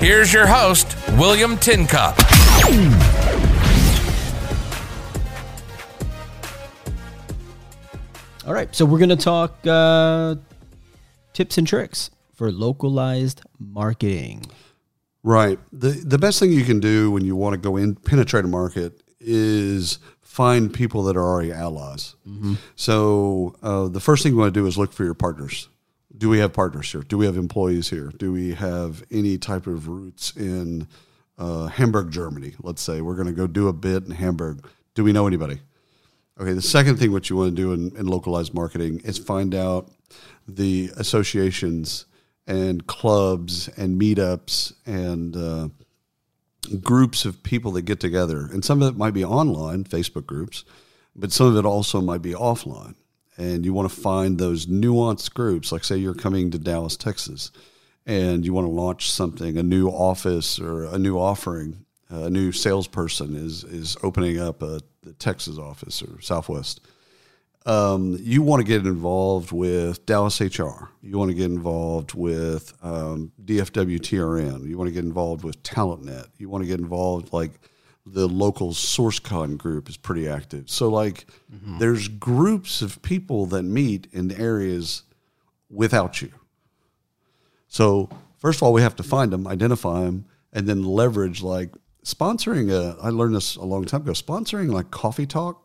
Here's your host, William Tincup. All right, so we're going to talk uh, tips and tricks for localized marketing. Right. The the best thing you can do when you want to go in penetrate a market is find people that are already allies. So uh, the first thing you want to do is look for your partners. Do we have partners here? Do we have employees here? Do we have any type of roots in uh, Hamburg, Germany? Let's say we're going to go do a bit in Hamburg. Do we know anybody? Okay, the second thing what you want to do in, in localized marketing is find out the associations and clubs and meetups and uh, groups of people that get together. And some of it might be online, Facebook groups, but some of it also might be offline. And you want to find those nuanced groups, like say you're coming to Dallas, Texas, and you want to launch something, a new office or a new offering, a new salesperson is is opening up a the Texas office or Southwest um, you want to get involved with Dallas HR. You want to get involved with um, DFW TRN. You want to get involved with TalentNet. You want to get involved like the local SourceCon group is pretty active. So like mm-hmm. there's groups of people that meet in areas without you. So first of all, we have to find them, identify them, and then leverage like sponsoring. A, I learned this a long time ago. Sponsoring like coffee talk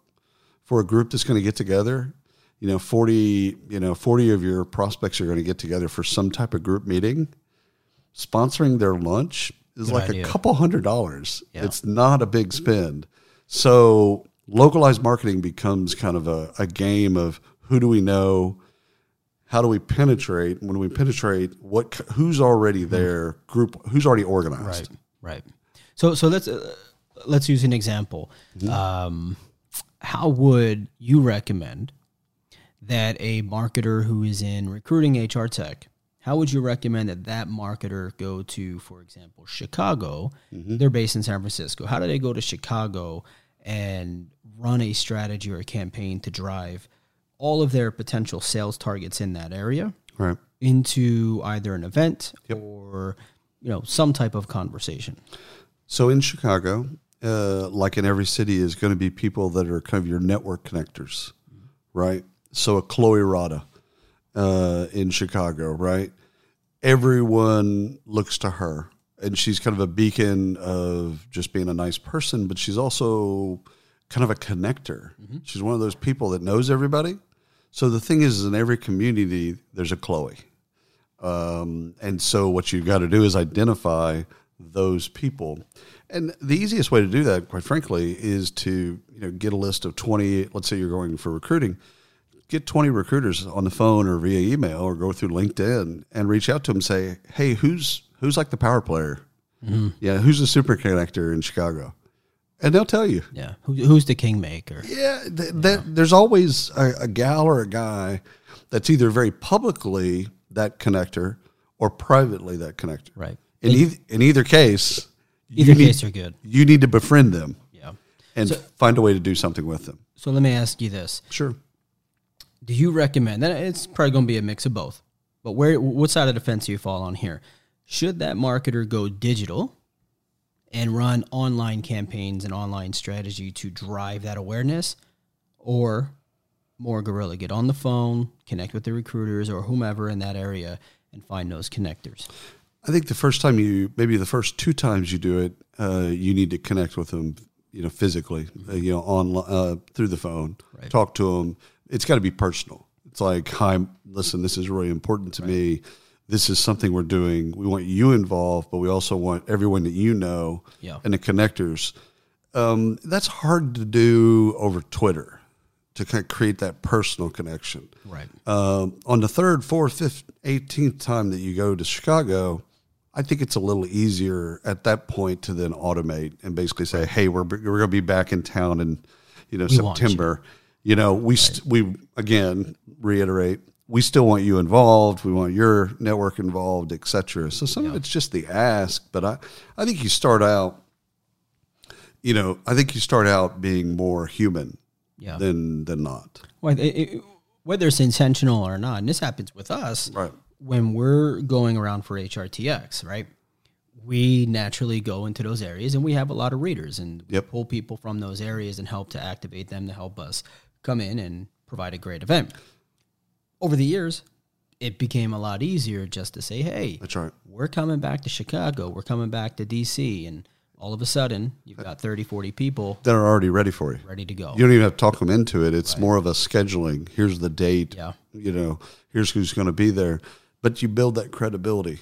for a group that's going to get together. You know, forty. You know, forty of your prospects are going to get together for some type of group meeting. Sponsoring their lunch is Good like idea. a couple hundred dollars. Yeah. It's not a big spend. So localized marketing becomes kind of a, a game of who do we know, how do we penetrate? When we penetrate, what who's already there? Group who's already organized? Right, right. So, so let's uh, let's use an example. Um, how would you recommend that a marketer who is in recruiting HR tech? How would you recommend that that marketer go to, for example, Chicago? They're based in San Francisco. How do they go to Chicago and run a strategy or a campaign to drive all of their potential sales targets in that area? Right. into either an event or you know some type of conversation. So in Chicago, uh, like in every city, is going to be people that are kind of your network connectors, right? So a Chloe Rada uh, in Chicago, right? Everyone looks to her, and she's kind of a beacon of just being a nice person, but she's also kind of a connector. She's one of those people that knows everybody. So the thing is, in every community, there's a Chloe. Um, and so what you've got to do is identify those people. And the easiest way to do that, quite frankly, is to you know get a list of 20, let's say you're going for recruiting, get 20 recruiters on the phone or via email or go through LinkedIn and reach out to them and say, "Hey, who's who's like the power player? Mm-hmm. Yeah, who's the super connector in Chicago?" And they'll tell you. Yeah, Who, who's the kingmaker? Yeah, th- th- there's always a, a gal or a guy that's either very publicly that connector or privately that connector. Right. In, eith- in either case, Either you need, case, they're good. You need to befriend them Yeah. and find a way to do something with them. So let me ask you this: Sure. Do you recommend? And it's probably going to be a mix of both. But where, what side of the fence do you fall on here? Should that marketer go digital and run online campaigns and online strategy to drive that awareness, or more guerrilla, get on the phone, connect with the recruiters or whomever in that area, and find those connectors? I think the first time you, maybe the first two times you do it, uh, you need to connect with them, you know, physically, uh, you know, on uh, through the phone, Right. talk to them. It's got to be personal. It's like, hi, listen, this is really important to me. This is something we're doing. We want you involved, but we also want everyone that you know Yeah. and the connectors. Um, that's hard to do over Twitter to kind of create that personal connection. Right. Um, on the third, fourth, fifth, eighteenth time that you go to Chicago, I think it's a little easier at that point to then automate and basically say, "Hey, we're we're going to be back in town in you know We want September." You. know, we st- we again reiterate, we still want you involved. We want your network involved, et cetera. So some of it's just the ask, but I I think you start out. You know, I think you start out being more human Yeah. than than not. Well, it, it, whether it's intentional or not, and this happens with us, Right. When we're going around for HRTX, right? We naturally go into those areas, and we have a lot of readers, and we Yep. pull people from those areas and help to activate them to help us come in and provide a great event. Over the years, it became a lot easier just to say, "Hey, That's right. we're coming back to Chicago, we're coming back to DC," and all of a sudden, you've got 30, 40 people That are already ready for you. ready to go. You don't even have to talk them into it. It's more of a scheduling. Here's the date. Yeah. You know, here's who's going to be there. But you build that credibility.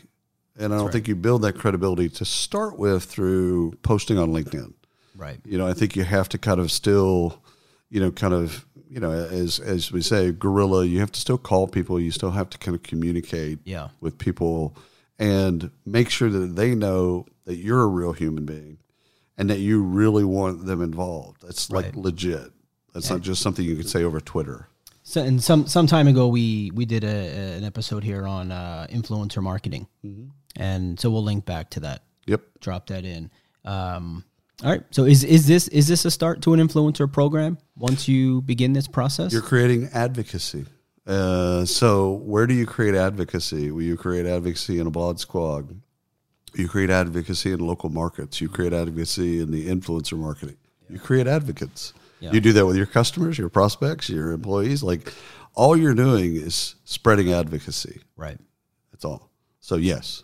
And I don't think you build that credibility to start with through posting on LinkedIn. Right. You know, I think you have to kind of still, you know, kind of, you know, as as we say, guerrilla, you have to still call people, you still have to kind of communicate Yeah. with people and make sure that they know that you're a real human being and that you really want them involved. That's like Right. legit. That's not just something you can say over Twitter. So, and some some time ago, we we did a, an episode here on uh, influencer marketing, and so we'll link back to that. Yep. Drop that in. Um, all right. So is is this is this a start to an influencer program once you begin this process? You're creating advocacy. Uh, so where do you create advocacy? Well, you create advocacy in a bod squad. You create advocacy in local markets. You create advocacy in the influencer marketing. You create advocates. Yeah. You do that with your customers, your prospects, your employees. Like all you're doing is spreading advocacy. right. That's all. So yes.